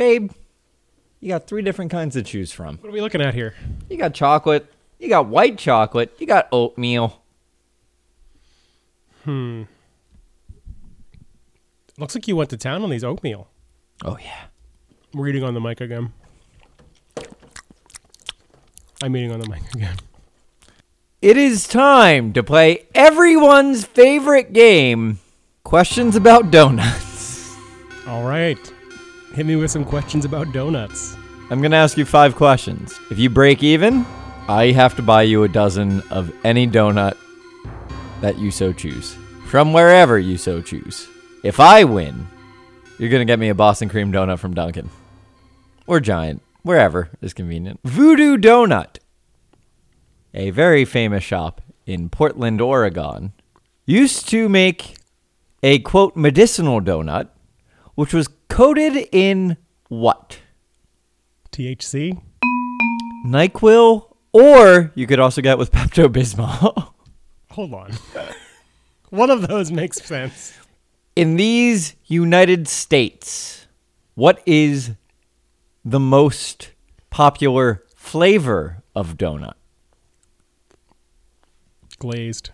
Babe, you got three different kinds to choose from. What are we looking at here? You got chocolate, you got white chocolate, you got oatmeal. Hmm. Looks like you went to town on these oatmeal. Oh, yeah. I'm eating on the mic again. I'm eating on the mic again. It is time to play everyone's favorite game questions about donuts. All right. Hit me with some questions about donuts. I'm going to ask you five questions. If you break even, I have to buy you a dozen of any donut that you so choose, from wherever you so choose. If I win, you're going to get me a Boston cream donut from Dunkin' or Giant, wherever is convenient. Voodoo Donut, a very famous shop in Portland, Oregon, used to make a quote medicinal donut, which was coated in what? THC? NyQuil, or you could also get with Pepto Bismol. Hold on. One of those makes sense. In these United States, what is the most popular flavor of donut? Glazed.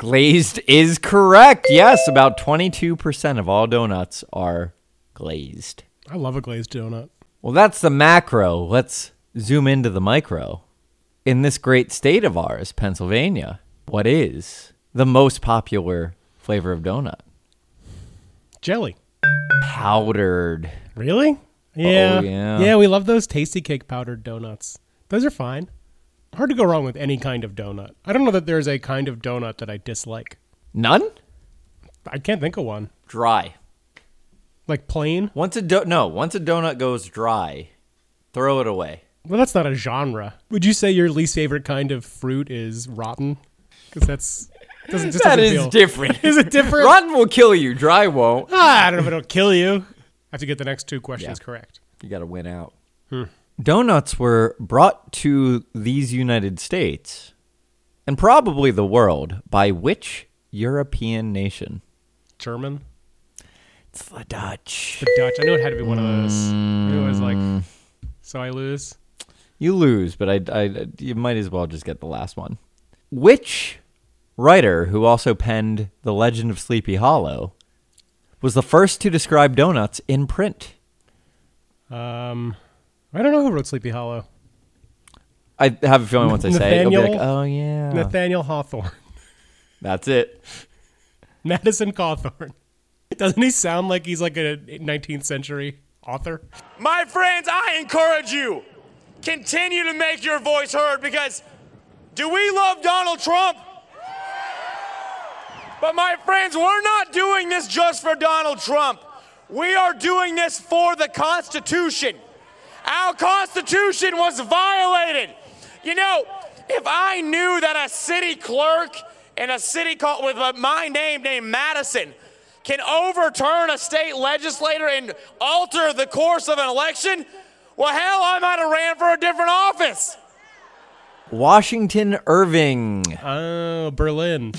Glazed is correct. Yes, about 22% of all donuts are glazed. I love a glazed donut. Well, that's the macro. Let's zoom into the micro. In this great state of ours, Pennsylvania, what is the most popular flavor of donut? Jelly. Powdered. Really? Oh, yeah. Oh, yeah. Yeah, we love those tasty cake powdered donuts. Those are fine. Hard to go wrong with any kind of donut. I don't know that there's a kind of donut that I dislike. None? I can't think of one. Dry. Like plain? Once a do- no, once a donut goes dry, throw it away. Well, that's not a genre. Would you say your least favorite kind of fruit is rotten? Because that's doesn't just That is feel- different. Is it different? Rotten will kill you. Dry won't. Ah, I don't know if it'll kill you. I have to get the next two questions Yeah. correct. You got to win out. Donuts were brought to these United States and probably the world by which European nation? German, It's the Dutch. the Dutch. I knew it had to be one of those. Knew it was like. So I lose. You lose, but I, I, you might as well just get the last one. Which writer, who also penned The Legend of Sleepy Hollow, was the first to describe donuts in print? Um, I don't know who wrote Sleepy Hollow. I have a feeling once I say it, it'll be like, oh yeah, Nathaniel Hawthorne. that's it. Madison Cawthorn. Doesn't he sound like he's like a 19th century author? My friends, I encourage you, continue to make your voice heard because do we love Donald Trump? But my friends, we're not doing this just for Donald Trump. We are doing this for the Constitution. Our Constitution was violated. You know, if I knew that a city clerk in a city called with my name named Madison can overturn a state legislator and alter the course of an election, well, hell, I might have ran for a different office. Washington Irving. Oh, Berlin.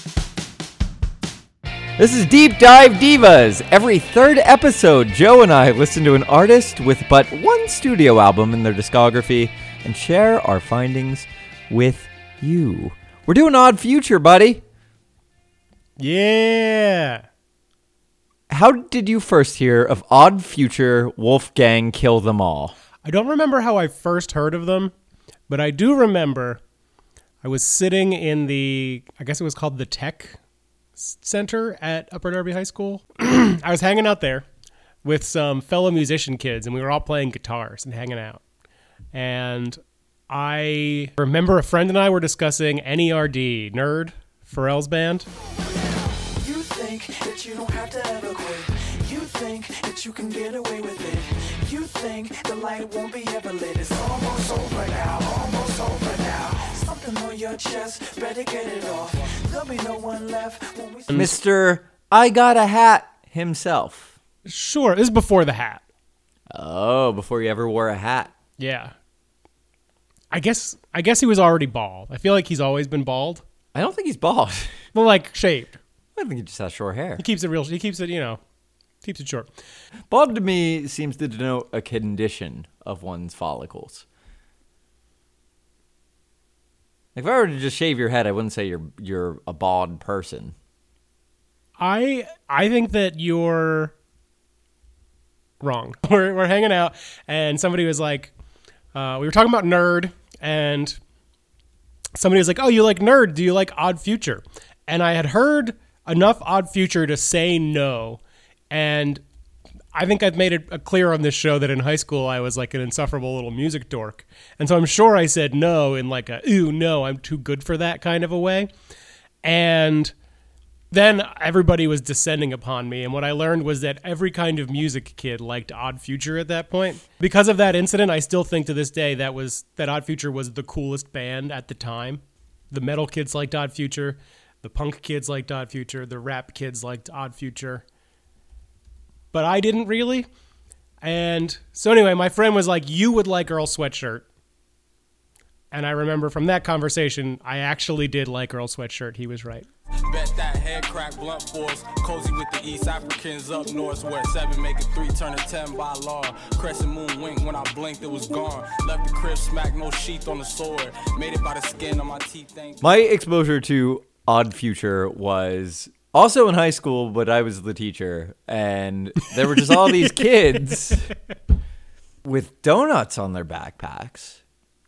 This is Deep Dive Divas. Every third episode, Joe and I listen to an artist with but one studio album in their discography and share our findings with you. We're doing Odd Future, buddy. Yeah. How did you first hear of Odd Future Wolfgang Kill Them All? I don't remember how I first heard of them, but I do remember I was sitting in the, I guess it was called the Tech Center at Upper Darby High School. I was hanging out there with some fellow musician kids, and we were all playing guitars and hanging out. And I remember a friend and I were discussing NERD, Nerd, Pharrell's band. You think that you don't have to ever quit. You think that you can get away with it. You think the light won't be ever lit. It's almost over now, almost over now. Something on your chest, better get it off. There'll be no one left when we Mr. I Got a Hat himself. Sure, this is before the hat. Oh, before he ever wore a hat. Yeah. I guess I guess he was already bald. I feel like he's always been bald. I don't think he's bald. Well, like shaved. I think he just has short hair. He keeps it real. He keeps it, you know, Keeps it short. Bald to me seems to denote a condition of one's follicles. Like if I were to just shave your head, I wouldn't say you're you're a bald person. I I think that you're wrong. We're we're hanging out, and somebody was like, uh, we were talking about nerd, and somebody was like, "Oh, you like nerd? Do you like Odd Future?" And I had heard enough Odd Future to say no, and I think I've made it clear on this show that in high school I was like an insufferable little music dork, and so I'm sure I said no in like a "ooh no, I'm too good for that" kind of a way, and then everybody was descending upon me. And what i learned was that every kind of music kid liked odd future at that point. Because of that incident i still think to this day that was that odd future was the coolest band at the time. The metal kids liked odd future. The punk kids liked odd future. The rap kids liked odd future but i didn't really and so anyway my friend was like you would like earl sweatshirt and i remember from that conversation i actually did like earl sweatshirt he was right Bet that head crack blunt force. Cozy with the East Africans up north where seven make a three turn a ten by law. Crescent moon wink when I blinked, it was gone. Left the crib, smack no sheath on the sword. Made it by the skin on my teeth. Thank My exposure to Odd Future was also in high school, but I was the teacher, and there were just all these kids with donuts on their backpacks,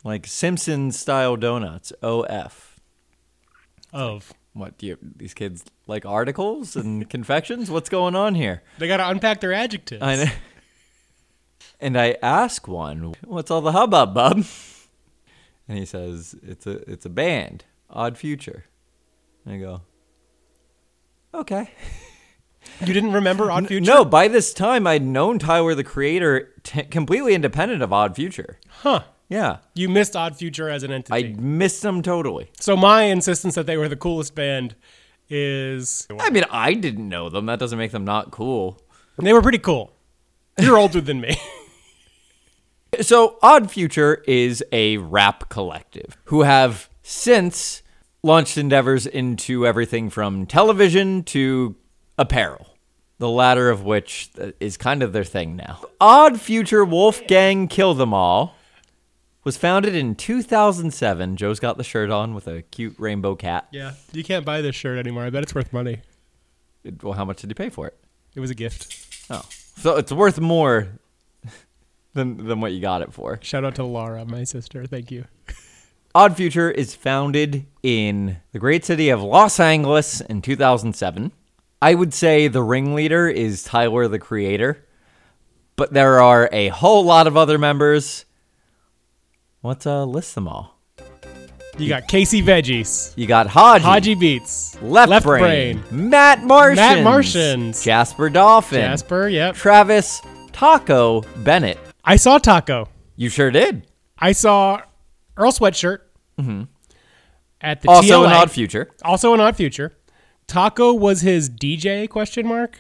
like Simpsons style donuts. OF. of What do you? These kids like articles and confections? What's going on here? They got to unpack their adjectives. I know. And I ask one, "What's all the hubbub, bub?" And he says, "It's a it's a band, Odd Future." And I go, "Okay." You didn't remember Odd Future? No, by this time I'd known Tyler the Creator, t- completely independent of Odd Future. Huh. Yeah, You missed Odd Future as an entity. I missed them totally. so my insistence that they were the coolest band is I mean, I didn't know them. That doesn't make them not cool. they were pretty cool. You're older than me. So, Odd Future is a rap collective who have since launched endeavors into everything from television to apparel, the latter of which uh, is kind of their thing now. Odd Future Wolfgang Kill Them All was founded in 2007. Joe's got the shirt on with a cute rainbow cat. yeah. You can't buy this shirt anymore. I bet it's worth money. Well, how much did you pay for it? It was a gift. Oh, so it's worth more than than what you got it for. Shout out to Laura, my sister. Thank you. Odd Future is founded in the great city of Los Angeles in 2007. I would say the ringleader is Tyler the Creator, but there are a whole lot of other members. Let's uh, list them all. You got Casey Veggies, You got Hodgy, Hodgy Beats, Left, Brain, Matt Martians, Matt Martians. Jasper Dolphin, Jasper. Yep. Travis Taco Bennett. I saw Taco. You sure did. I saw Earl Sweatshirt at the Mm-hmm. Also TLA. an Odd Future. Also an odd future. Taco was his DJ question mark.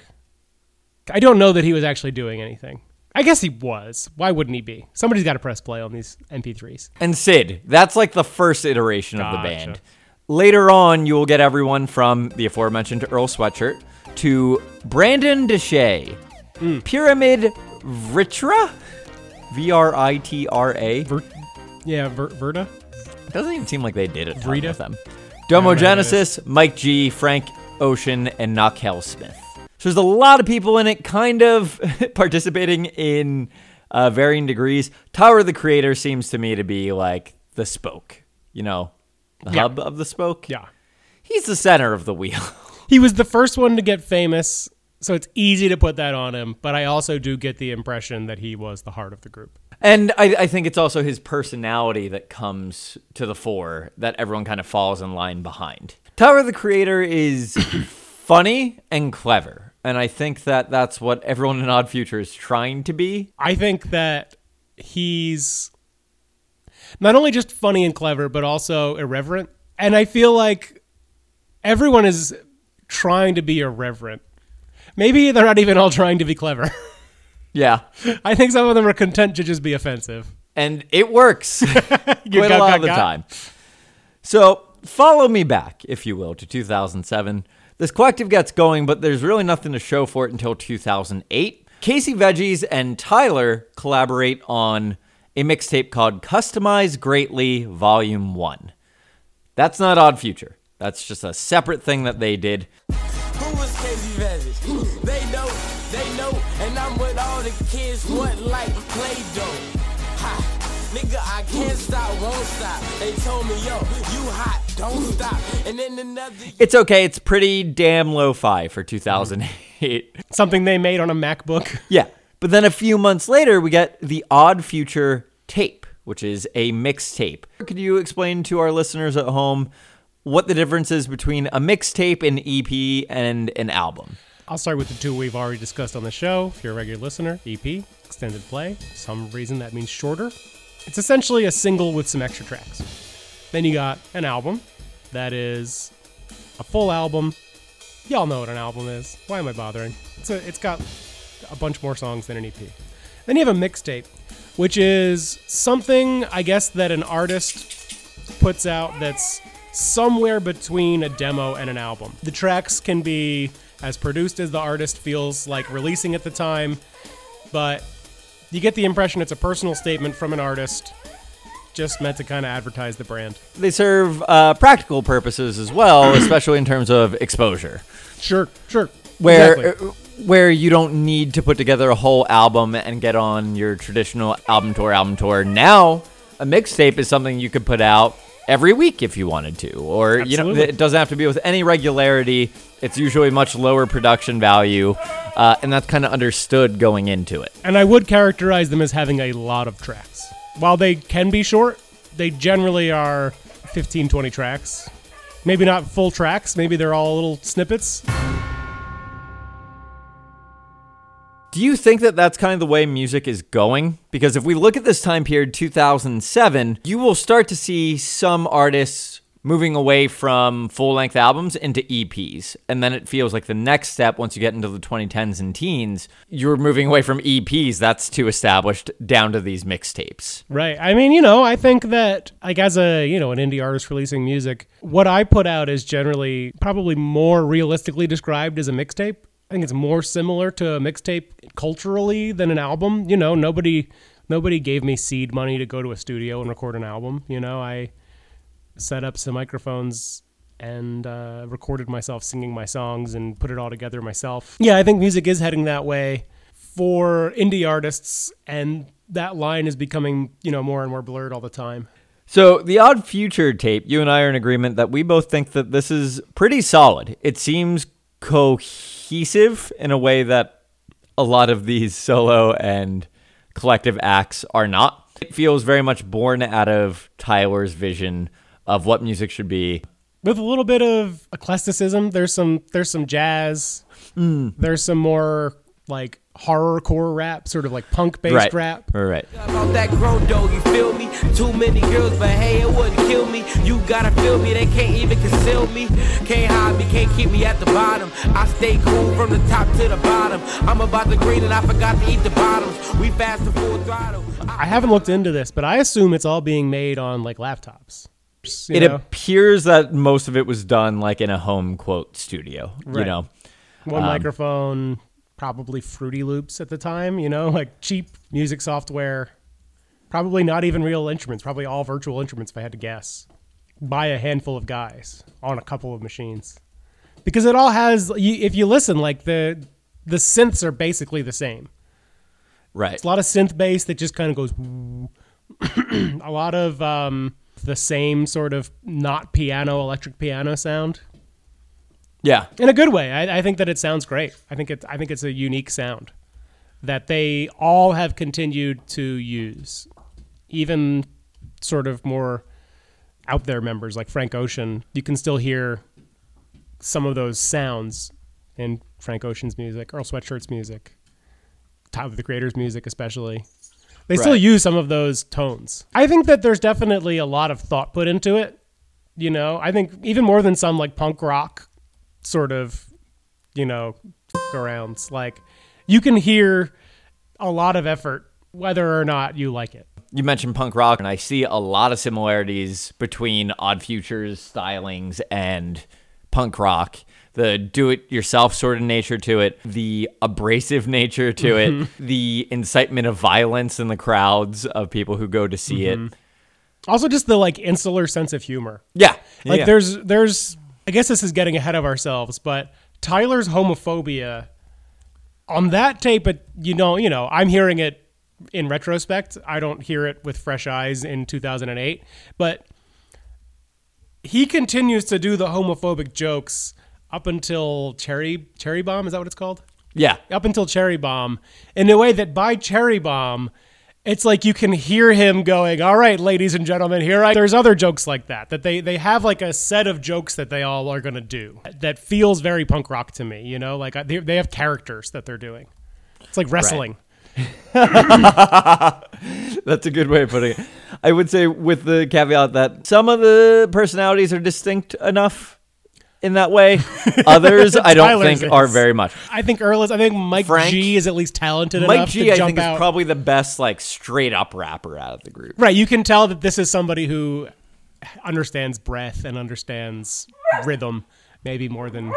I don't know that he was actually doing anything. I guess he was. Why wouldn't he be? Somebody's got to press play on these MP3s. And Syd. That's like the first iteration of the band. Later on, you will get everyone from the aforementioned Earl Sweatshirt to Brandun DeShay, Hmm. Pyramid Vritra, V R I T R A. yeah, Ver- Verda. Doesn't even seem like they did it. Vrita? with them. Domo Genesis, Mike G, Frank Ocean, and Knock Smith. So there's a lot of people in it, kind of participating in uh, varying degrees. Tyler the Creator seems to me to be like the spoke, you know, the Yeah. hub of the spoke. Yeah. He's the center of the wheel. He was the first one to get famous, so it's easy to put that on him, but I also do get the impression that he was the heart of the group. And I, I think it's also his personality that comes to the fore that everyone kind of falls in line behind. Tyler the Creator is funny and clever. And I think that that's what everyone in Odd Future is trying to be. I think that he's not only just funny and clever, but also irreverent. And I feel like everyone is trying to be irreverent. Maybe they're not even all trying to be clever. Yeah. I think some of them are content to just be offensive. And it works quite a got- lot got- of the got? time. So follow me back, if you will, to 2007. This collective gets going, but there's really nothing to show for it until 2008. Casey Veggies and Tyler collaborate on a mixtape called Customize Greatly Volume 1. That's not Odd Future. That's just a separate thing that they did. Who was Casey Veggies? They know, kids what like Play-Doh. Ha. Nigga, I can't stop, won't stop. They told me, yo, you hot, don't stop. And then another It's okay, it's pretty damn lo fi for 2008. Something they made on a MacBook. Yeah. But then a few months later, we get the Odd Future tape, which is a mixtape. Could you explain to our listeners at home what the difference is between a mixtape, an EP, and an album? I'll start with the two we've already discussed on the show. If you're a regular listener, EP, extended play. Some reason that means shorter. It's essentially a single with some extra tracks. Then you got an album that is a full album. Y'all know what an album is. Why am I bothering? It's a, it's got a bunch more songs than an EP. Then you have a mixtape, which is something I guess that an artist puts out that's somewhere between a demo and an album. The tracks can be as produced as the artist feels like releasing at the time, but you get the impression it's a personal statement from an artist just meant to kind of advertise the brand. They serve uh, practical purposes as well, especially in terms of exposure. Sure, sure. where Exactly. uh, where you don't need to put together a whole album and get on your traditional album tour album tour now a mixtape is something you could put out every week if you wanted to or you know it doesn't have to be with any regularity it's usually much lower production value uh, and that's kind of understood going into it And I would characterize them as having a lot of tracks. While they can be short, they generally are 15, 20 tracks. Maybe not full tracks, maybe they're all little snippets. Do you think that that's kind of the way music is going? Because if we look at this time period, 2007, you will start to see some artists moving away from full length albums into EPs. And then it feels like the next step, once you get into the 2010s and teens, you're moving away from EPs, that's too established, down to these mixtapes. Right. I mean, you know, I think that like as a, you know, an indie artist releasing music, what I put out is generally probably more realistically described as a mixtape. I think it's more similar to a mixtape culturally than an album. You know, nobody nobody gave me seed money to go to a studio and record an album. You know, I set up some microphones and uh, recorded myself singing my songs and put it all together myself. Yeah, I think music is heading that way for indie artists, and that line is becoming, you know, more and more blurred all the time. So, the Odd Future tape, you and I are in agreement that we both think that this is pretty solid. It seems cohesive in a way that a lot of these solo and collective acts are not. It feels very much born out of Tyler's vision of what music should be. With a little bit of eclecticism, there's some there's some jazz, mm. there's some more like horrorcore rap, sort of like punk based right. rap. Right, right. about that grow dough, you feel me? Too many girls, but hey, it wouldn't kill me. You gotta feel me, they can't even conceal me. Can't hide me, can't keep me at the bottom. I stay cool from the top to the bottom. I'm about the green and I forgot to eat the bottoms. We fast to full throttle. I haven't looked into this, but I assume it's all being made on like laptops. It know? appears that most of it was done like in a home quote studio, you know. One Um, microphone, probably Fruity Loops at the time, you know, like cheap music software. Probably not even real instruments, probably all virtual instruments if I had to guess. By a handful of guys on a couple of machines. Because it all has if you listen like the the synths are basically the same. Right. It's a lot of synth bass that just kind of goes a lot of um the same sort of not piano electric piano sound Yeah. in a good way. I, I think that it sounds great. I think it. I think it's a unique sound that they all have continued to use, even sort of more out there members like Frank Ocean. You can still hear some of those sounds in Frank Ocean's music, Earl Sweatshirt's music, Tyler the Creator's music, especially. They still use some of those tones. I think that there's definitely a lot of thought put into it. You know, I think even more than some like punk rock sort of, you know, arounds. Like you can hear a lot of effort whether or not you like it. You mentioned punk rock, and I see a lot of similarities between Odd Futures stylings and punk rock. The do it yourself sort of nature to it, the abrasive nature to it, mm-hmm. the incitement of violence in the crowds of people who go to see it. Mm-hmm. Also, just the like insular sense of humor. Yeah. Like yeah. there's there's I guess this is getting ahead of ourselves, but Tyler's homophobia on that tape you know, you know, I'm hearing it in retrospect. I don't hear it with fresh eyes in 2008, but he continues to do the homophobic jokes up until Cherry Cherry Bomb, is that what it's called? yeah. up until Cherry Bomb in a way that by Cherry Bomb, it's like you can hear him going, "All right, ladies and gentlemen, here I." There's other jokes like that that they they have like a set of jokes that they all are gonna do that feels very punk rock to me. You know, like they they have characters that they're doing. It's like wrestling. That's a good way of putting it. I would say with the caveat that some of the personalities are distinct enough in that way. Others I don't Tyler's think are is. very much. I think Earl is. I think Mike Frank- G is at least talented Mike enough G to I jump think out. is probably the best like straight up rapper out of the group. Right, you can tell that this is somebody who understands breath and understands rhythm, maybe more than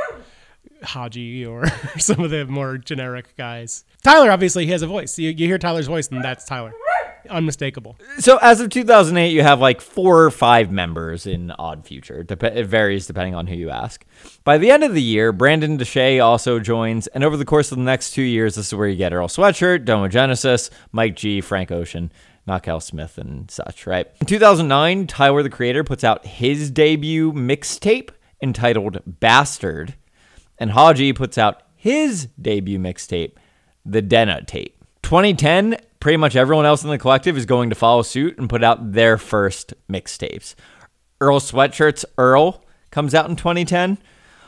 Hodgy or some of the more generic guys. Tyler, obviously, he has a voice. You, you hear Tyler's voice, and that's Tyler. Unmistakable. So as of 2008, you have like four or five members in Odd Future. It varies depending on who you ask. By the end of the year, Brandun DeShay also joins, and over the course of the next two years, this is where you get Earl Sweatshirt, Domo Genesis, Mike G, Frank Ocean, Knockout Smith, and such. Right. In 2009, Tyler the Creator puts out his debut mixtape entitled Bastard, and Hodgy puts out his debut mixtape, The Dena Tape. 2010, pretty much everyone else in the collective is going to follow suit and put out their first mixtapes. Earl Sweatshirt's Earl comes out in 2010.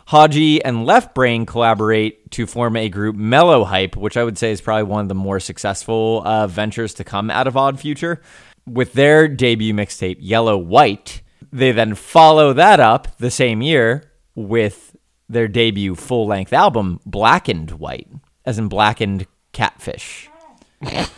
Hodgy and Left Brain collaborate to form a group Mellow Hype, which I would say is probably one of the more successful uh, ventures to come out of Odd Future. With their debut mixtape, Yellow White, they then follow that up the same year with their debut full length album, Blackened White, as in blackened catfish.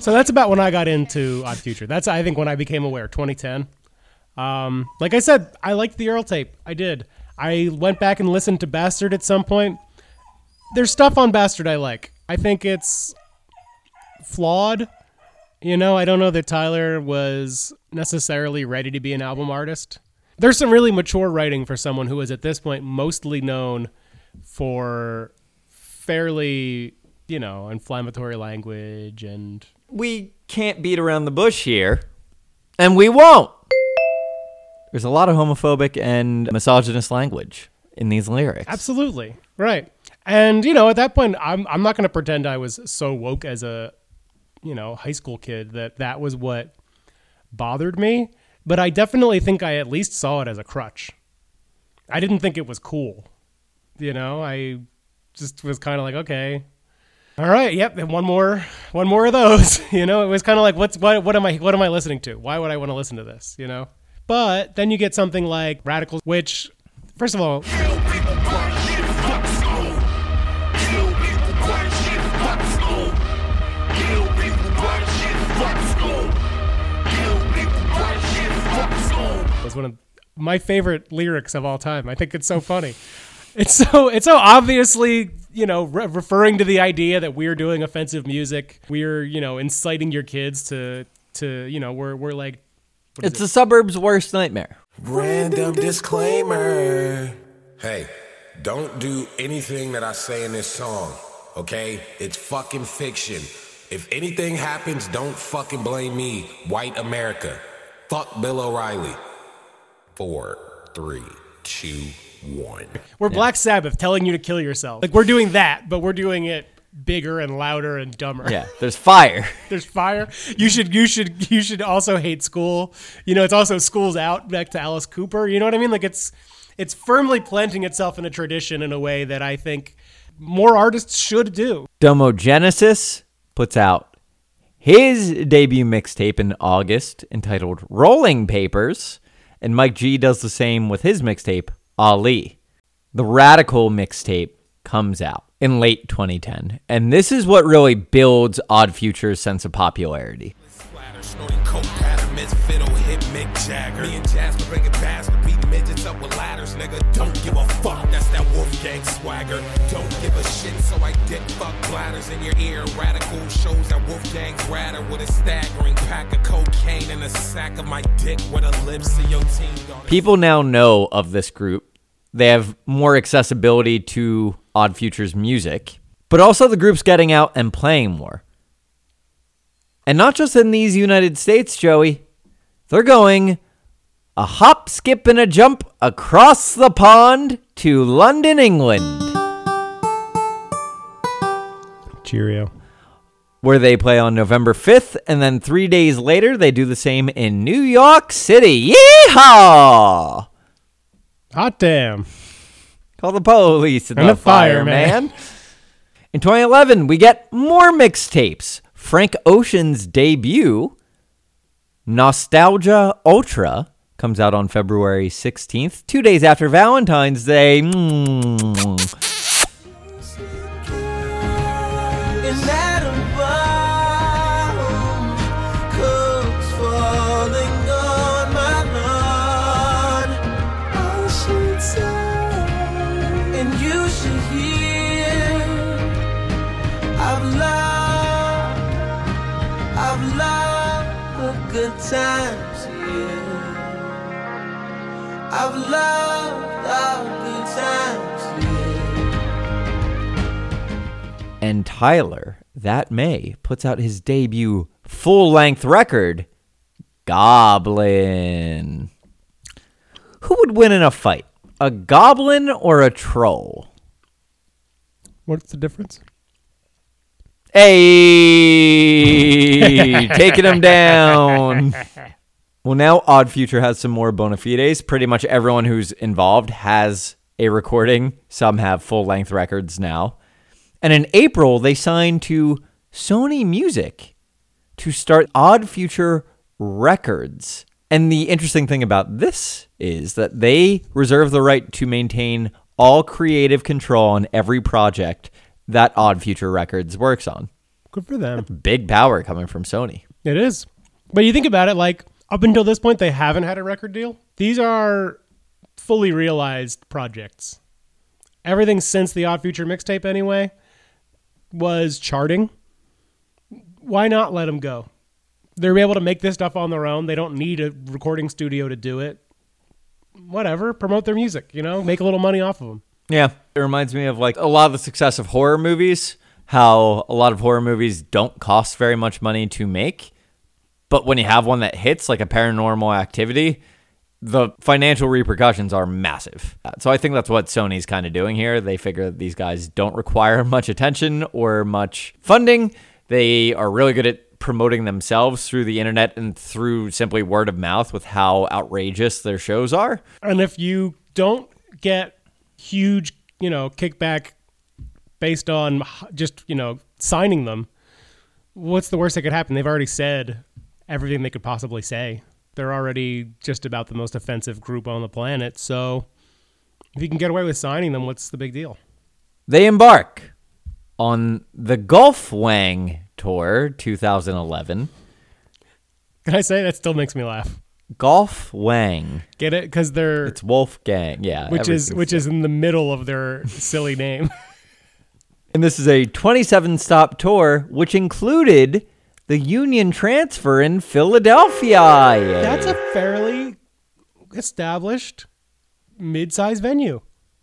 So that's about when I got into Odd Future. That's I think when I became aware. 2010. Um, like I said, I liked the Earl tape. I did. I went back and listened to Bastard at some point. There's stuff on Bastard I like. I think it's flawed. You know, I don't know that Tyler was necessarily ready to be an album artist. There's some really mature writing for someone who is at this point mostly known for fairly, you know, inflammatory language and we can't beat around the bush here, and we won't. There's a lot of homophobic and misogynist language in these lyrics. Absolutely. Right. And you know, at that point I'm I'm not going to pretend I was so woke as a you know, high school kid that that was what bothered me, but I definitely think I at least saw it as a crutch. I didn't think it was cool. You know, I just was kind of like, okay. All right, yep, one more one more of those. You know, it was kind of like what's what what am I what am I listening to? Why would I want to listen to this, you know? But then you get something like Radicals which first of all, was one of my favorite lyrics of all time. I think it's so funny. It's so it's so obviously you know re- referring to the idea that we're doing offensive music. We're you know inciting your kids to to you know we're we're like It's the suburbs' worst nightmare. Random disclaimer. Hey, don't do anything that I say in this song, okay? It's fucking fiction. If anything happens, don't fucking blame me, white America. Fuck Bill O'Reilly. Four, three, two, one. we're Black Sabbath telling you to kill yourself. Like we're doing that, but we're doing it bigger and louder and dumber. Yeah, there's fire. There's fire. You should you should you should also hate school. You know, it's also school's out back to Alice Cooper. You know what I mean? Like it's it's firmly planting itself in a tradition in a way that I think more artists should do. Domogenesis puts out his debut mixtape in August entitled Rolling Papers, and Mike G does the same with his mixtape, Ali. The Radical mixtape comes out in late 2010, and this is what really builds Odd Future's sense of popularity. People now know of this group. They have more accessibility to Odd Future's music, but also the group's getting out and playing more. And not just in these United States, Joey. They're going a hop, skip, and a jump across the pond to London, England, Cheerio. where they play on November 5th, and then three days later, they do the same in New York City. Yeehaw! Hot damn. Call the police and, And the, the fireman. fireman. In 2011, we get more mixtapes. Frank Ocean's debut, Nostalgia Ultra, comes out on February 16th, two days after Valentine's Day. Mm. I've loved our good times here. And Tyler, that May, puts out his debut full length record, Goblin. Who would win in a fight? A goblin or a troll? What's the difference? Hey, taking him down. Well, now Odd Future has some more bona fides. Pretty much everyone who's involved has a recording. Some have full length records now. And in April, they signed to Sony Music to start Odd Future Records. And the interesting thing about this is that they reserve the right to maintain all creative control on every project that Odd Future Records works on. Good for them. Big power coming from Sony. It is. But you think about it, like up until this point, they haven't had a record deal. These are fully realized projects. Everything since the Odd Future mixtape, anyway, was charting. Why not let them go? They're able to make this stuff on their own. They don't need a recording studio to do it. Whatever, promote their music, you know, make a little money off of them. Yeah. It reminds me of like a lot of the success of horror movies, how a lot of horror movies don't cost very much money to make. But when you have one that hits, like a paranormal activity, the financial repercussions are massive. Uh, so I think that's what Sony's kind of doing here. They figure that these guys don't require much attention or much funding. They are really good at promoting themselves through the internet and through simply word of mouth with how outrageous their shows are. And if you don't get huge, you know, kickback based on just, you know, signing them, what's the worst that could happen? They've already said everything they could possibly say. They're already just about the most offensive group on the planet. So if you can get away with signing them, what's the big deal? They embark on the Golf Wang Tour 2011. Can I say that still makes me laugh? Golf Wang. Get it? Because they're It's Wolfgang. Yeah. which is which is in the middle of their silly name. And this is a 27 stop tour, which included the Union transfer in Philadelphia. That's a fairly established mid-sized venue.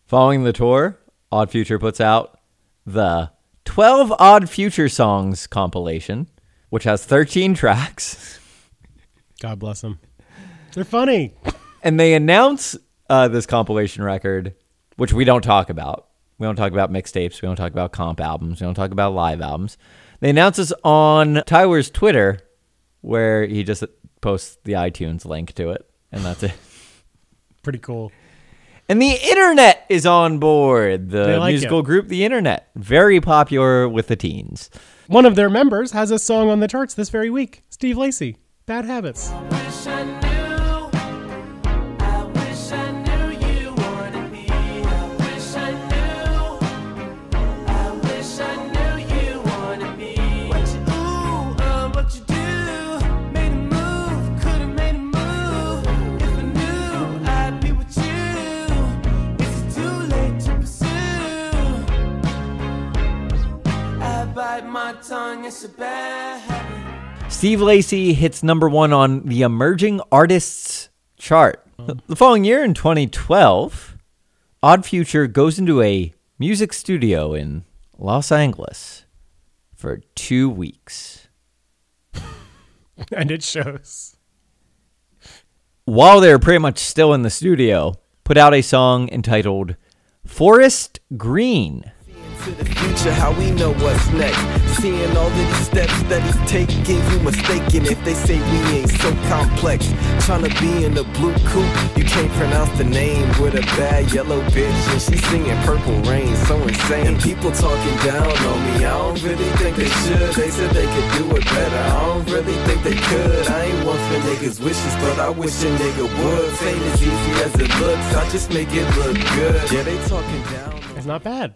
Following the tour, Odd Future puts out the 12 Odd Future Songs compilation, which has 13 tracks. God bless them. They're funny. and they announce uh, this compilation record, which we don't talk about. We don't talk about mixtapes. We don't talk about comp albums. We don't talk about live albums. They announce this on Tyler's Twitter, where he just posts the iTunes link to it, and that's it. Pretty cool. And the internet is on board. The like musical it. group The Internet. Very popular with the teens. One of their members has a song on the charts this very week. Steve Lacy, Bad Habits. I bite my tongue, it's a bad habit. Steve Lacy hits number one on the Emerging Artists chart. Mm-hmm. The following year, in 2012, Odd Future goes into a music studio in Los Angeles for two weeks. And it shows. While they're pretty much still in the studio, put out a song entitled Forest Green. To the future, how we know what's next. Seeing all of these steps that he's taking, you mistaken if they say we ain't so complex. Trying to be in the blue coupe, you can't pronounce the name with a bad yellow bitch, and she's singing Purple Rain, so insane. And people talking down on me, I don't really think they should. They said they could do it better, I don't really think they could. I ain't one for niggas' wishes, but I wish a nigga would. Fame as easy as it looks, I just make it look good. Yeah, they talking down. It's not bad.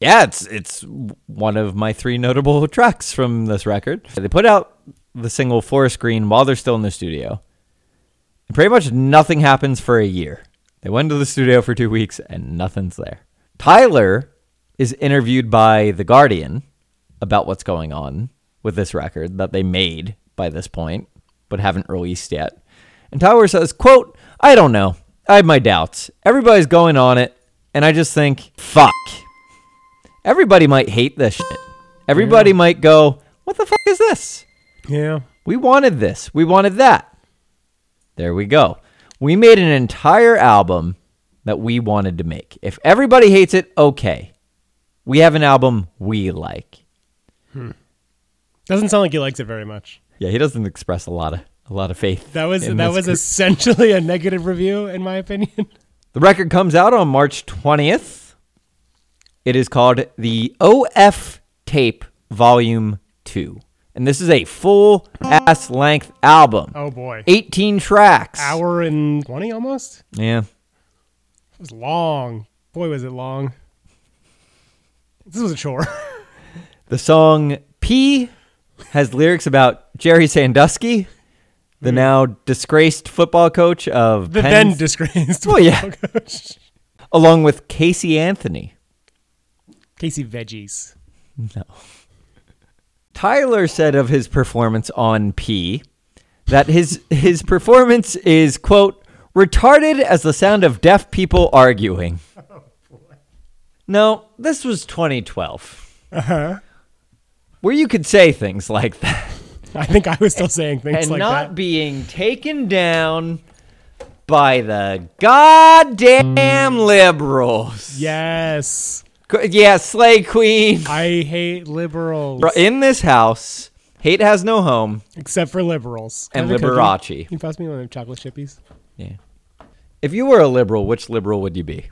Yeah, it's it's one of my three notable tracks from this record. They put out the single Forest Green while they're still in the studio. And pretty much nothing happens for a year. They went to the studio for two weeks and nothing's there. Tyler is interviewed by The Guardian about what's going on with this record that they made by this point, but haven't released yet. And Tyler says, quote, I don't know. I have my doubts. Everybody's going on it, and I just think, fuck. Everybody might hate this shit. Everybody might go, what the fuck is this? Yeah. We wanted this. We wanted that. There we go. We made an entire album that we wanted to make. If everybody hates it, okay. We have an album we like. Hmm. Doesn't sound like he likes it very much. Yeah, he doesn't express a lot of a lot of faith. That was that was group. essentially a negative review, in my opinion. The record comes out on March 20th. It is called the OF Tape Volume 2. And this is a full ass length album. Oh boy, 18 tracks. hour and twenty almost. Yeah. It was long. Boy, was it long. This was a chore. The song P has lyrics about Jerry Sandusky, the now disgraced football coach of Hmm. The Penn, then disgraced. Well, yeah. coach. along with Casey Anthony. Casey Veggies. No. Tyler said of his performance on P that his his performance is quote retarded as the sound of deaf people arguing. Oh, No, this was 2012. Uh-huh. Where you could say things like that I think I was still saying things like that. and like not that. being taken down by the goddamn liberals. yes, Yeah, Slay Queen. I hate liberals. In this house, hate has no home. except for liberals. And I have a cookie? Liberace. Can you pass me one of chocolate chippies? Yeah. If you were a liberal, which liberal would you be?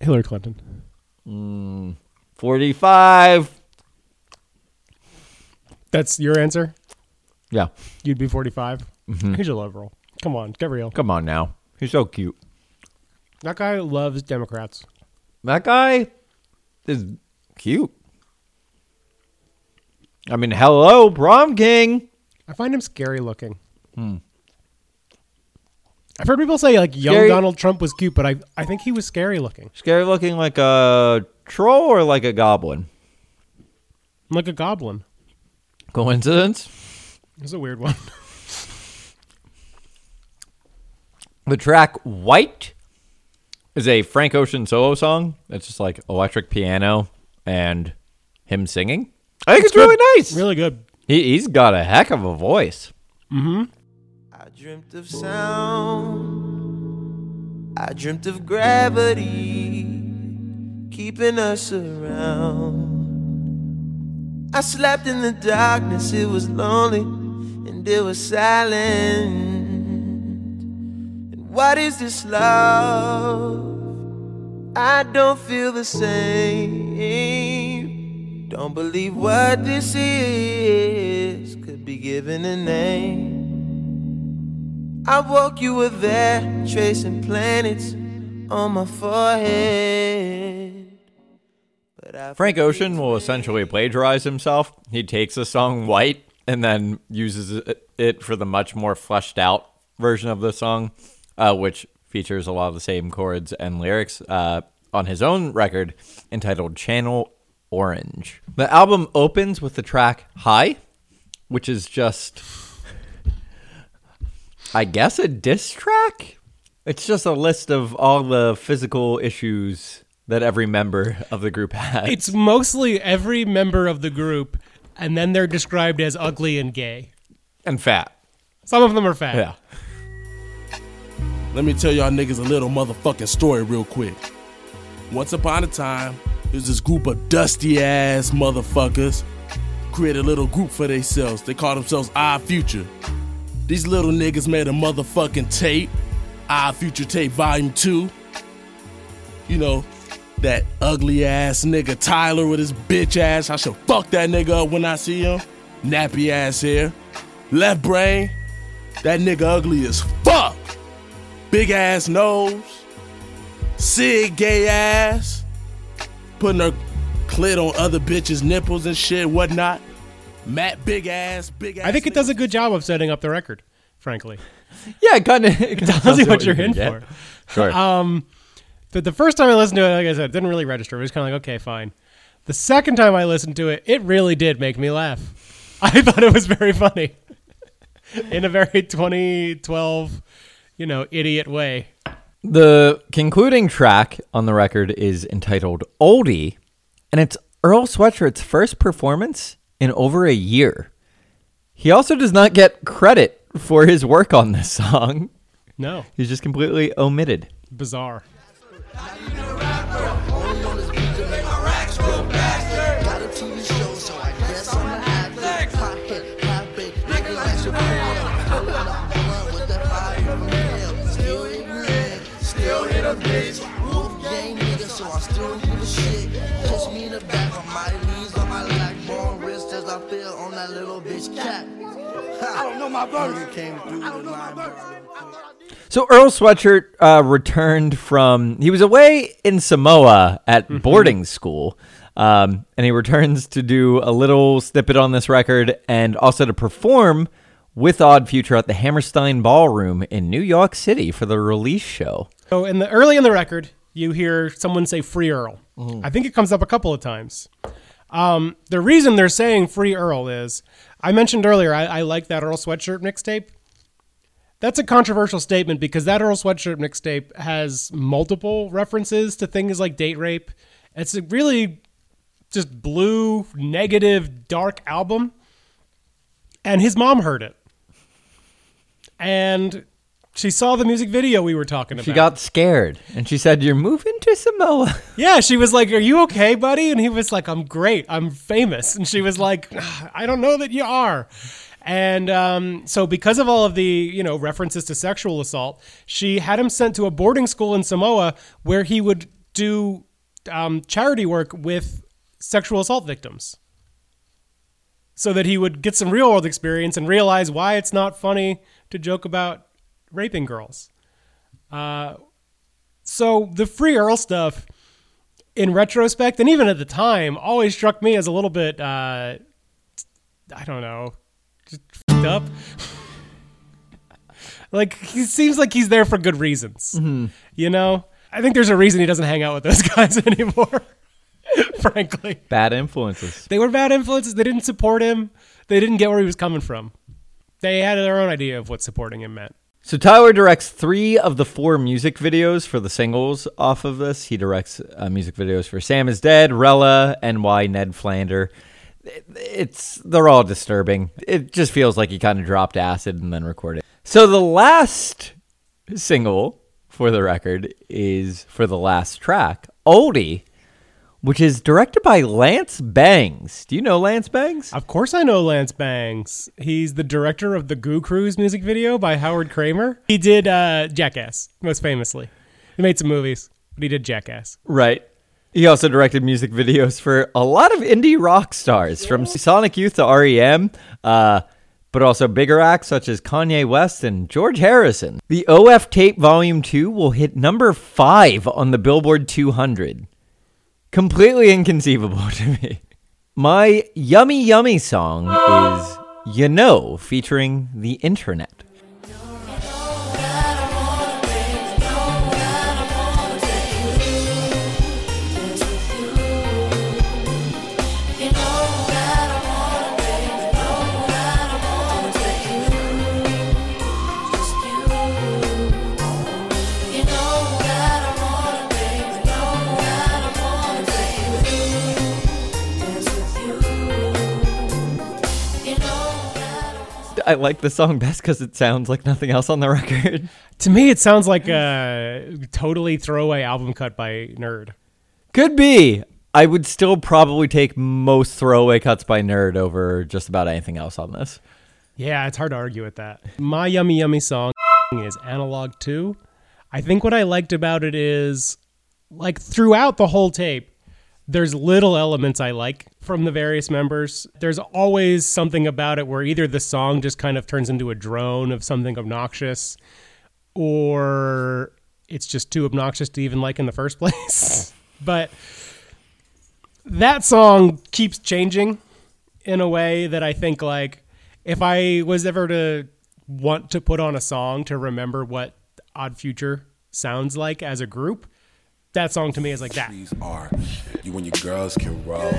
Hillary Clinton. 45. That's your answer. Yeah. You'd be 45. Mm-hmm. He's a liberal. Come on, get real. Come on now. He's so cute. That guy loves Democrats. That guy is cute. I mean, hello, prom king. I find him scary looking. I've heard people say like young Hmm. Scary- Donald Trump was cute, but I I think he was scary looking, Scary looking like a troll or like a goblin? like a goblin. Coincidence? It's a weird one. The track White is a Frank Ocean solo song. It's just like electric piano and him singing. I think it's, really nice. really good. He, he's got a heck of a voice. Mm-hmm. I dreamt of sound. I dreamt of gravity keeping us around. I slept in the darkness, it was lonely and it was silent. What is this love? I don't feel the same. Don't believe what this is could be given a name. I woke you were there, tracing planets on my forehead. But I Frank Ocean will essentially plagiarize himself. He takes the song White and then uses it- it for the much more fleshed out version of the song, uh, which features a lot of the same chords and lyrics uh, on his own record entitled Channel Orange. The album opens with the track High, which is just, I guess, a diss track. It's just a list of all the physical issues that every member of the group has. It's mostly every member of the group, and then they're described as ugly and gay. and fat. Some of them are fat. Yeah. Let me tell y'all niggas a little motherfucking story real quick. Once upon a time, there's this group of dusty ass motherfuckers created a little group for themselves. They call themselves Odd Future. These little niggas made a motherfucking tape, Odd Future Tape Volume 2. You know, that ugly ass nigga Tyler with his bitch ass. I should fuck that nigga up when I see him. Nappy ass hair. Left brain. That nigga ugly as. Big ass nose. Syd gay ass. Putting her clit on other bitches' nipples and shit, whatnot. Matt big ass, big ass. I think it does a good job of setting up the record, frankly. Yeah, it kind of. It tells you what you're in for. Sure. Um, but the first time I listened to it, like I said, it didn't really register. It was kind of like, okay, fine. The second time I listened to it, it really did make me laugh. I thought it was very funny in a very 2012, you know, idiot way. The concluding track on the record is entitled Oldie, and it's Earl Sweatshirt's first performance in over a year. He also does not get credit for his work on this song. No, He's just completely omitted. bizarre. So I still do the shit. Kiss me in the back of my knees on my leg, bone wrist as I feel on that little bitch cat. I don't know my verse. I don't know my verse. So Earl Sweatshirt uh, returned from he was away in Samoa at boarding school, um, and he returns to do a little snippet on this record and also to perform with Odd Future at the Hammerstein Ballroom in New York City for the release show. So in the early in the record, you hear someone say "Free Earl." I think it comes up a couple of times. Um, the reason they're saying "Free Earl" is I mentioned earlier I, I like that Earl Sweatshirt mixtape. That's a controversial statement because that Earl Sweatshirt mixtape has multiple references to things like date rape. It's a really just blue, negative, dark album. And his mom heard it. And she saw the music video we were talking about. She got scared and she said, "You're moving to Samoa." Yeah, she was like, "Are you okay, buddy?" And he was like, "I'm great. I'm famous." And she was like, "I don't know that you are." And um, so, because of all of the you know references to sexual assault, she had him sent to a boarding school in Samoa where he would do um, charity work with sexual assault victims, so that he would get some real world experience and realize why it's not funny to joke about raping girls. Uh, so the free Earl stuff, in retrospect, and even at the time, always struck me as a little bit, uh, I don't know, just fed up. like he seems like he's there for good reasons, you know. I think there's a reason he doesn't hang out with those guys anymore. frankly, Bad influences. they were bad influences. They didn't support him. They didn't get where he was coming from. They had their own idea of what supporting him meant. So Tyler directs three of the four music videos for the singles off of this. He directs uh, music videos for "Sam Is Dead," "Rella," and "Why Ned Flander." It's they're all disturbing. It just feels like he kind of dropped acid and then recorded. So the last single for the record is for the last track, "Oldie," which is directed by Lance Bangs. Do you know Lance Bangs? Of course, I know Lance Bangs. He's the director of the Goo Cruise music video by Howard Kramer. He did uh, Jackass, most famously. He made some movies, but he did Jackass. Right. He also directed music videos for a lot of indie rock stars, from Sonic Youth to REM, uh, but also bigger acts such as Kanye West and George Harrison. The OF Tape Volume 2 will hit number 5 on the Billboard 200. Completely inconceivable to me. My yummy yummy song is You Know, featuring the internet. I like the song best because it sounds like nothing else on the record. To me, it sounds like a totally throwaway album cut by Nerd. Could be. I would still probably take most throwaway cuts by Nerd over just about anything else on this. Yeah, it's hard to argue with that. My Yummy Yummy song is Analog 2. I think what I liked about it is, like, throughout the whole tape, there's little elements I like from the various members. There's always something about it where either the song just kind of turns into a drone of something obnoxious, or it's just too obnoxious to even like in the first place. but that song keeps changing in a way that I think like if I was ever to want to put on a song to remember what Odd Future sounds like as a group, that song to me is like that. Are you and your girls can roll?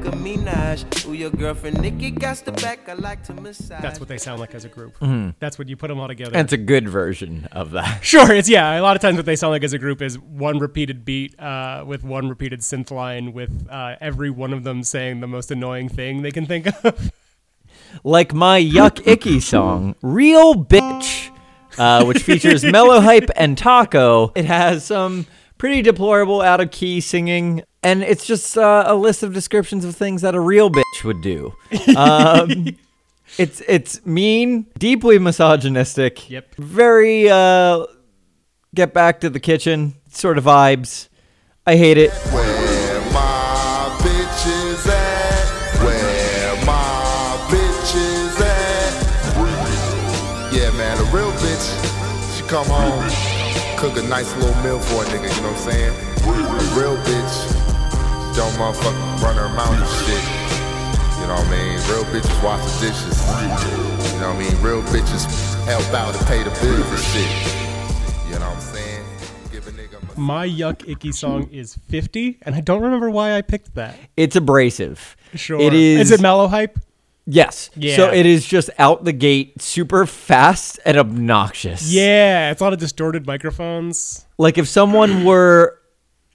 If you meet me by the lake at the park and you roll. If you meet me by the lake at the park and you roll. If you meet me by the pier, bring the pier, we can menage. Ooh, your girlfriend Nikki got the back, I like to massage. That's what they sound like as a group. Mhm. That's what you put them all together. And it's a good version of that. Sure, it's yeah. A lot of times, what they sound like as a group is one repeated beat uh, with one repeated synth line, with uh, every one of them saying the most annoying thing they can think of. Like my Yuck Icky song, Real Bitch, uh, which features Mellow Hype and Taco. It has some pretty deplorable out of key singing, and it's just uh, a list of descriptions of things that a real bitch would do. Um, it's it's mean, deeply misogynistic. Yep. Very uh, get back to the kitchen sort of vibes. I hate it. Where my bitches at? Where my bitches at? Yeah, man, a real bitch, she come home, cook a nice little meal for a nigga, you know what I'm saying? A real bitch, don't motherfucker run her mouth and shit. You know what I mean? Real bitches wash the dishes. You know what I mean? Real bitches help out and pay the bills and shit. You know what I'm saying? Give a nigga My Yuck Icky song is 50, and I don't remember why I picked that. It's abrasive. Sure. It is. Is it mellow hype? Yes. Yeah. So it is just out the gate, super fast and obnoxious. Yeah, it's a lot of distorted microphones. Like if someone were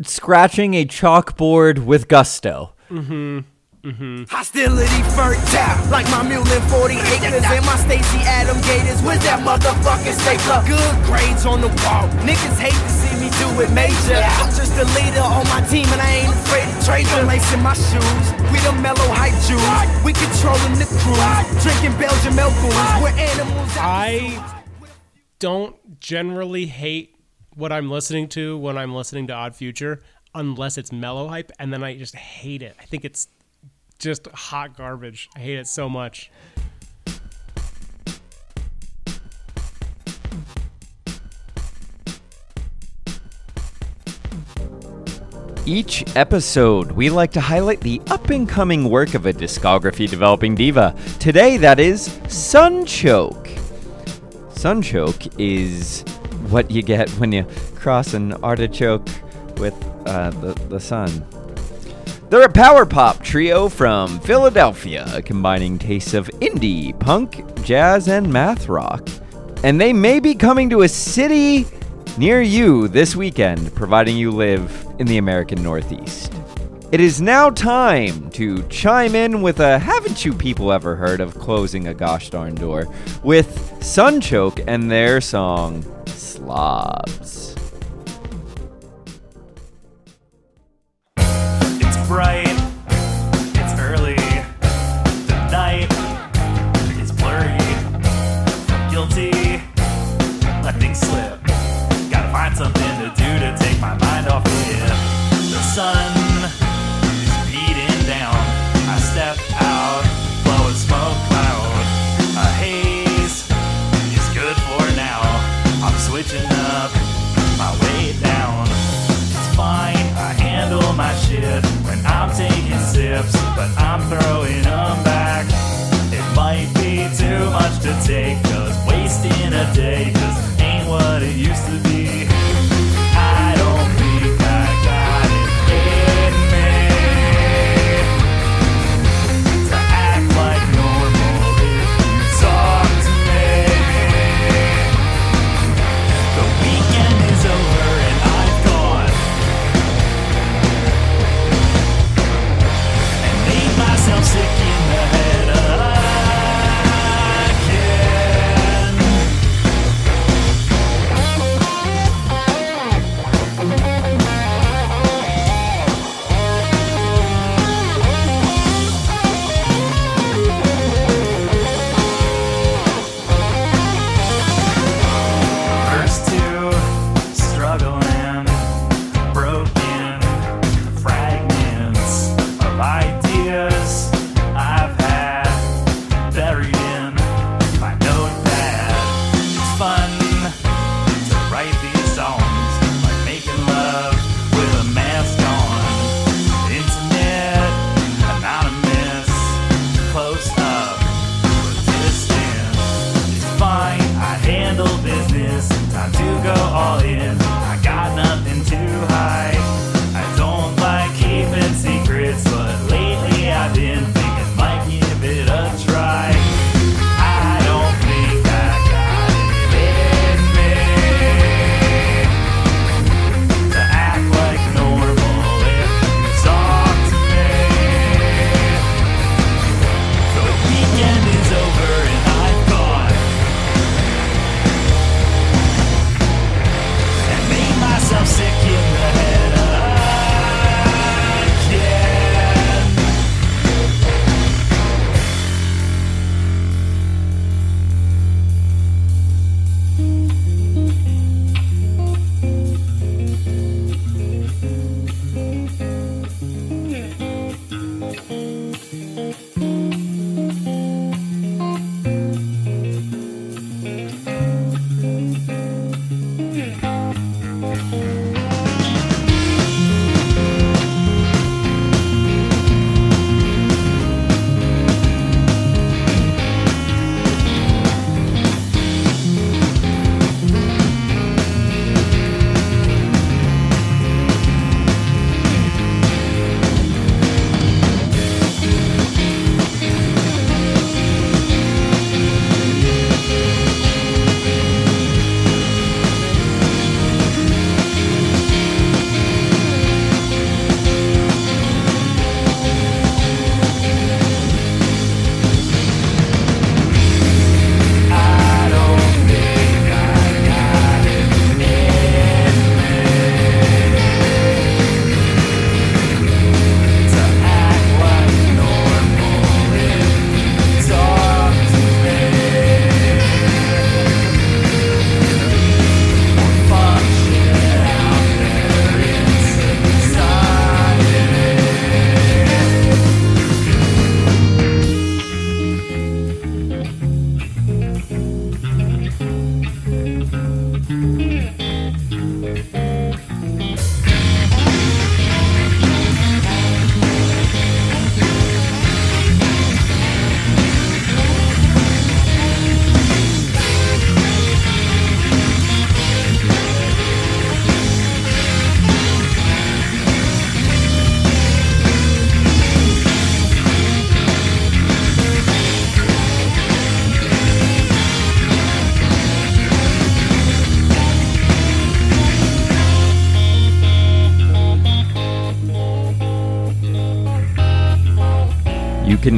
scratching a chalkboard with gusto. Mm-hmm. Mm-hmm. Hostility fertile, like my mule in 40 acres and my Stacy Adam Gators. Where's that motherfucking stapler? Good grades on the wall. Niggas hate to see me do it major. I'm just a leader on my team and I ain't afraid to trade them. Lacing my shoes, we the mellow hype Jews. We controlling the cruise, drinking Belgian milk booze. We're animals. I don't generally hate what I'm listening to when I'm listening to Odd Future unless it's mellow hype, and then I just hate it. I think it's just hot garbage. I hate it so much. Each episode, we like to highlight the up and coming work of a discography developing diva. Today, that is Sunchoke. Sunchoke is what you get when you cross an artichoke with uh, the, the sun. They're a power pop trio from Philadelphia, combining tastes of indie, punk, jazz, and math rock. And they may be coming to a city near you this weekend, providing you live in the American Northeast. It is now time to chime in with a haven't you people ever heard of closing a gosh darn door with Sunchoke and their song slobs. but I'm throwing them back. It might be too much to take, cause wasting a day.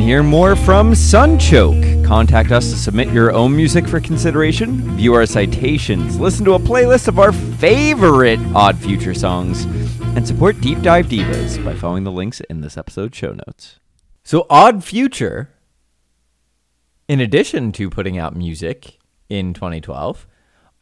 Hear more from Sunchoke. Contact us to submit your own music for consideration, view our citations, listen to a playlist of our favorite Odd Future songs, and support Deep Dive Divas by following the links in this episode's show notes. So, Odd Future, in addition to putting out music in 2012,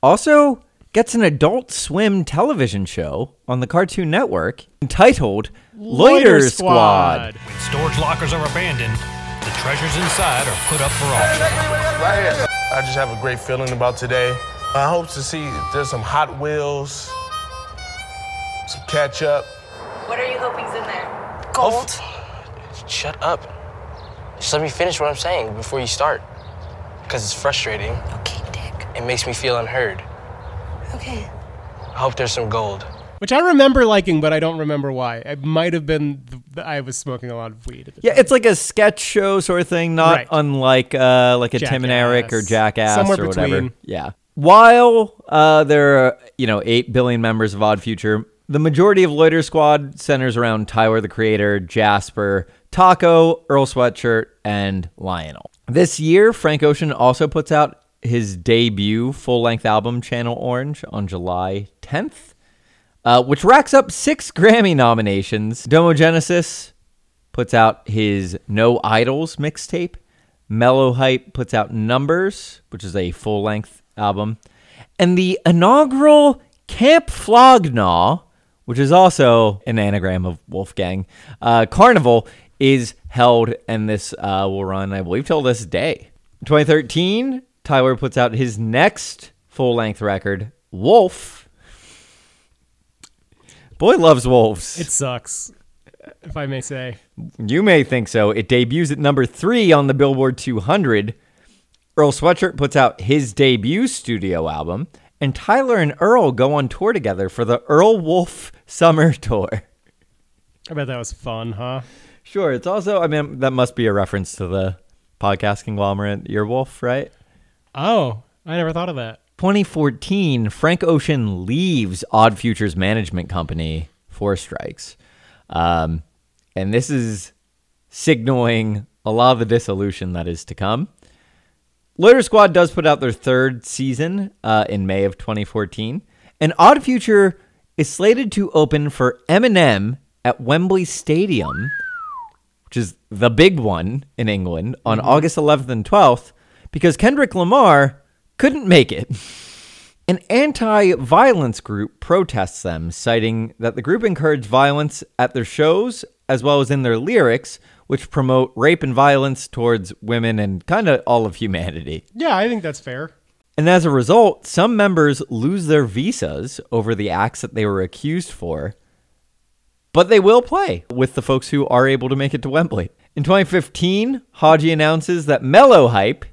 also gets an adult swim television show on the Cartoon Network entitled Loiter, Loiter Squad. Squad. When storage lockers are abandoned, the treasures inside are put up for auction. I just have a great feeling about today. I hope to see there's some Hot Wheels, some ketchup. What are you hoping's in there? Gold. Shut up. Just let me finish what I'm saying before you start. Because it's frustrating. Okay, Dick. It makes me feel unheard. Okay. I hope there's some gold. Which I remember liking, but I don't remember why. It might have been th- I was smoking a lot of weed. At the Yeah, it's like a sketch show sort of thing, not Right. unlike uh, like a Tim and Eric or Jackass. Jackass Somewhere or whatever. Yeah. While uh, there are you know eight billion members of Odd Future, the majority of Loiter Squad centers around Tyler the Creator, Jasper, Taco, Earl Sweatshirt, and Lionel. This year, Frank Ocean also puts out his debut full-length album, Channel Orange, on July 10th, uh, which racks up six Grammy nominations. Domo Genesis puts out his No Idols mixtape. Mellow Hype puts out Numbers, which is a full length album. And the inaugural Camp Flog Gnaw, which is also an anagram of Wolfgang, uh, Carnival, is held, and this uh, will run, I believe, till this day. 2013, Tyler puts out his next full length record, Wolf. Boy loves wolves. It sucks, if I may say. You may think so. It debuts at number three on the Billboard 200. Earl Sweatshirt puts out his debut studio album, and Tyler and Earl go on tour together for the Earl Wolf Summer Tour. I bet that was fun, huh? Sure. It's also, I mean, that must be a reference to the podcast conglomerate Earwolf, right? Oh, I never thought of that. 2014, Frank Ocean leaves Odd Futures Management Company, Four Strikes. Um, and this is signaling a lot of the dissolution that is to come. Loiter Squad does put out their third season uh, in May of 2014. And Odd Future is slated to open for Eminem at Wembley Stadium, which is the big one in England, on August 11th and 12th, because Kendrick Lamar couldn't make it. An anti violence group protests them, citing that the group encouraged violence at their shows as well as in their lyrics, which promote rape and violence towards women and kind of all of humanity. Yeah, I think that's fair. And as a result, some members lose their visas over the acts that they were accused for, but they will play with the folks who are able to make it to Wembley. In 2015, Hodgy announces that Mellow Hype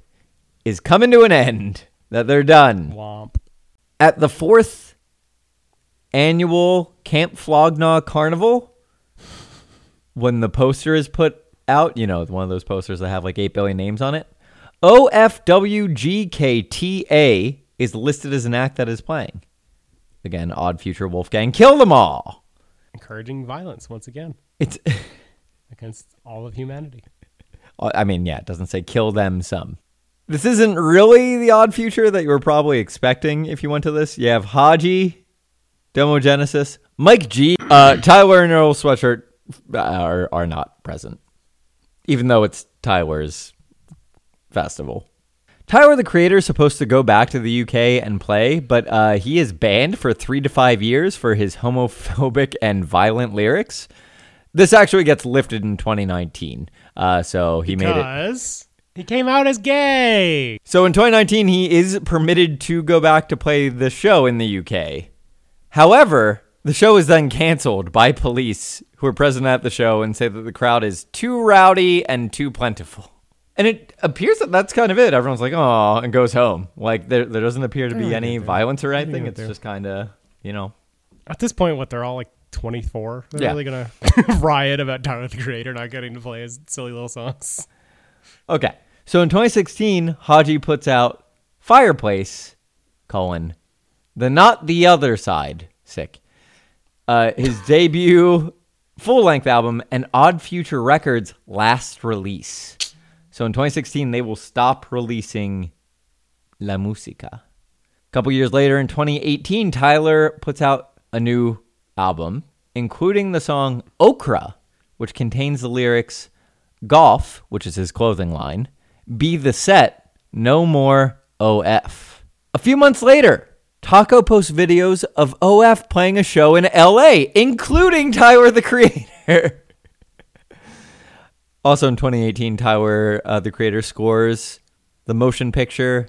is coming to an end, that they're done. Womp. At the fourth annual Camp Flog Gnaw Carnival, when the poster is put out, you know, one of those posters that have like 8 billion names on it, OFWGKTA is listed as an act that is playing. Again, Odd Future Wolfgang, kill them all. Encouraging violence once again It's, against all of humanity. I mean, yeah, it doesn't say kill them some. This isn't really the odd future that you were probably expecting if you went to this. You have Hodgy, Demogenesis, Mike G, uh, Tyler and Earl Sweatshirt are, are not present, even though it's Tyler's festival. Tyler, the creator, is supposed to go back to the UK and play, but uh, he is banned for three to five years for his homophobic and violent lyrics. This actually gets lifted in 2019, uh, so he made it. He came out as gay. So in 2019, he is permitted to go back to play the show in the UK. However, the show is then canceled by police who are present at the show and say that the crowd is too rowdy and too plentiful. And it appears that that's kind of it. Everyone's like, oh, and goes home. Like, there, there doesn't appear to be any violence or anything. It's just kind of, you know. At this point, what they're all like 24. They're Yeah. really gonna riot about Tyler the Creator not getting to play his silly little songs. Okay. So in 2016, Hodgy puts out Fireplace, colon, the not the other side, sick. Uh, his debut full length album and Odd Future Records' last release. So in 2016, they will stop releasing La Musica. A couple years later, in 2018, Tyler puts out a new album, including the song Okra, which contains the lyrics Golf, which is his clothing line, Be the Set, No More OF. A few months later, Taco posts videos of OF playing a show in LA, including Tyler the Creator. also in 2018, Tyler uh, the Creator scores the motion picture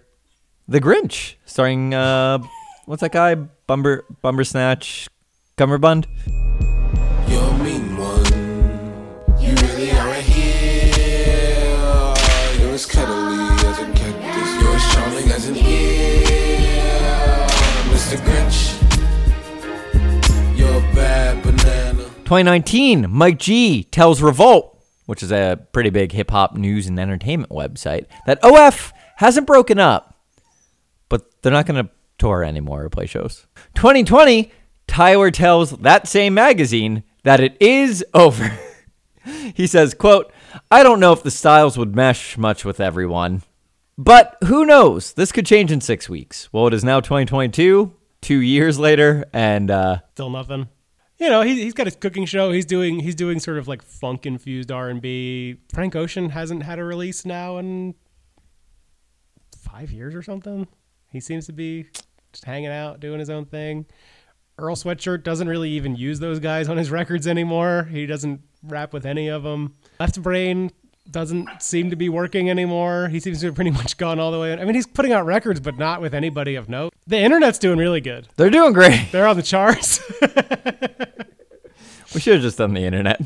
The Grinch, starring uh, what's that guy? Bumber Bumber Snatch 2019, Mike G tells Revolt, which is a pretty big hip hop news and entertainment website, that OF hasn't broken up, but they're not going to tour anymore or play shows. 2020, Tyler tells that same magazine that it is over. he says, quote, I don't know if the styles would mesh much with everyone, but who knows? This could change in six weeks. Well, it is now 2022, two years later, and uh, Still nothing. You know, he, he's got his cooking show. He's doing he's doing sort of like funk infused R and B. Frank Ocean hasn't had a release now in five years or something. He seems to be just hanging out, doing his own thing. Earl Sweatshirt doesn't really even use those guys on his records anymore. He doesn't rap with any of them. Left Brain doesn't seem to be working anymore. He seems to have pretty much gone all the way. I mean, he's putting out records, but not with anybody of note. The internet's doing really good. they're doing great. They're on the charts. We should have just done the internet.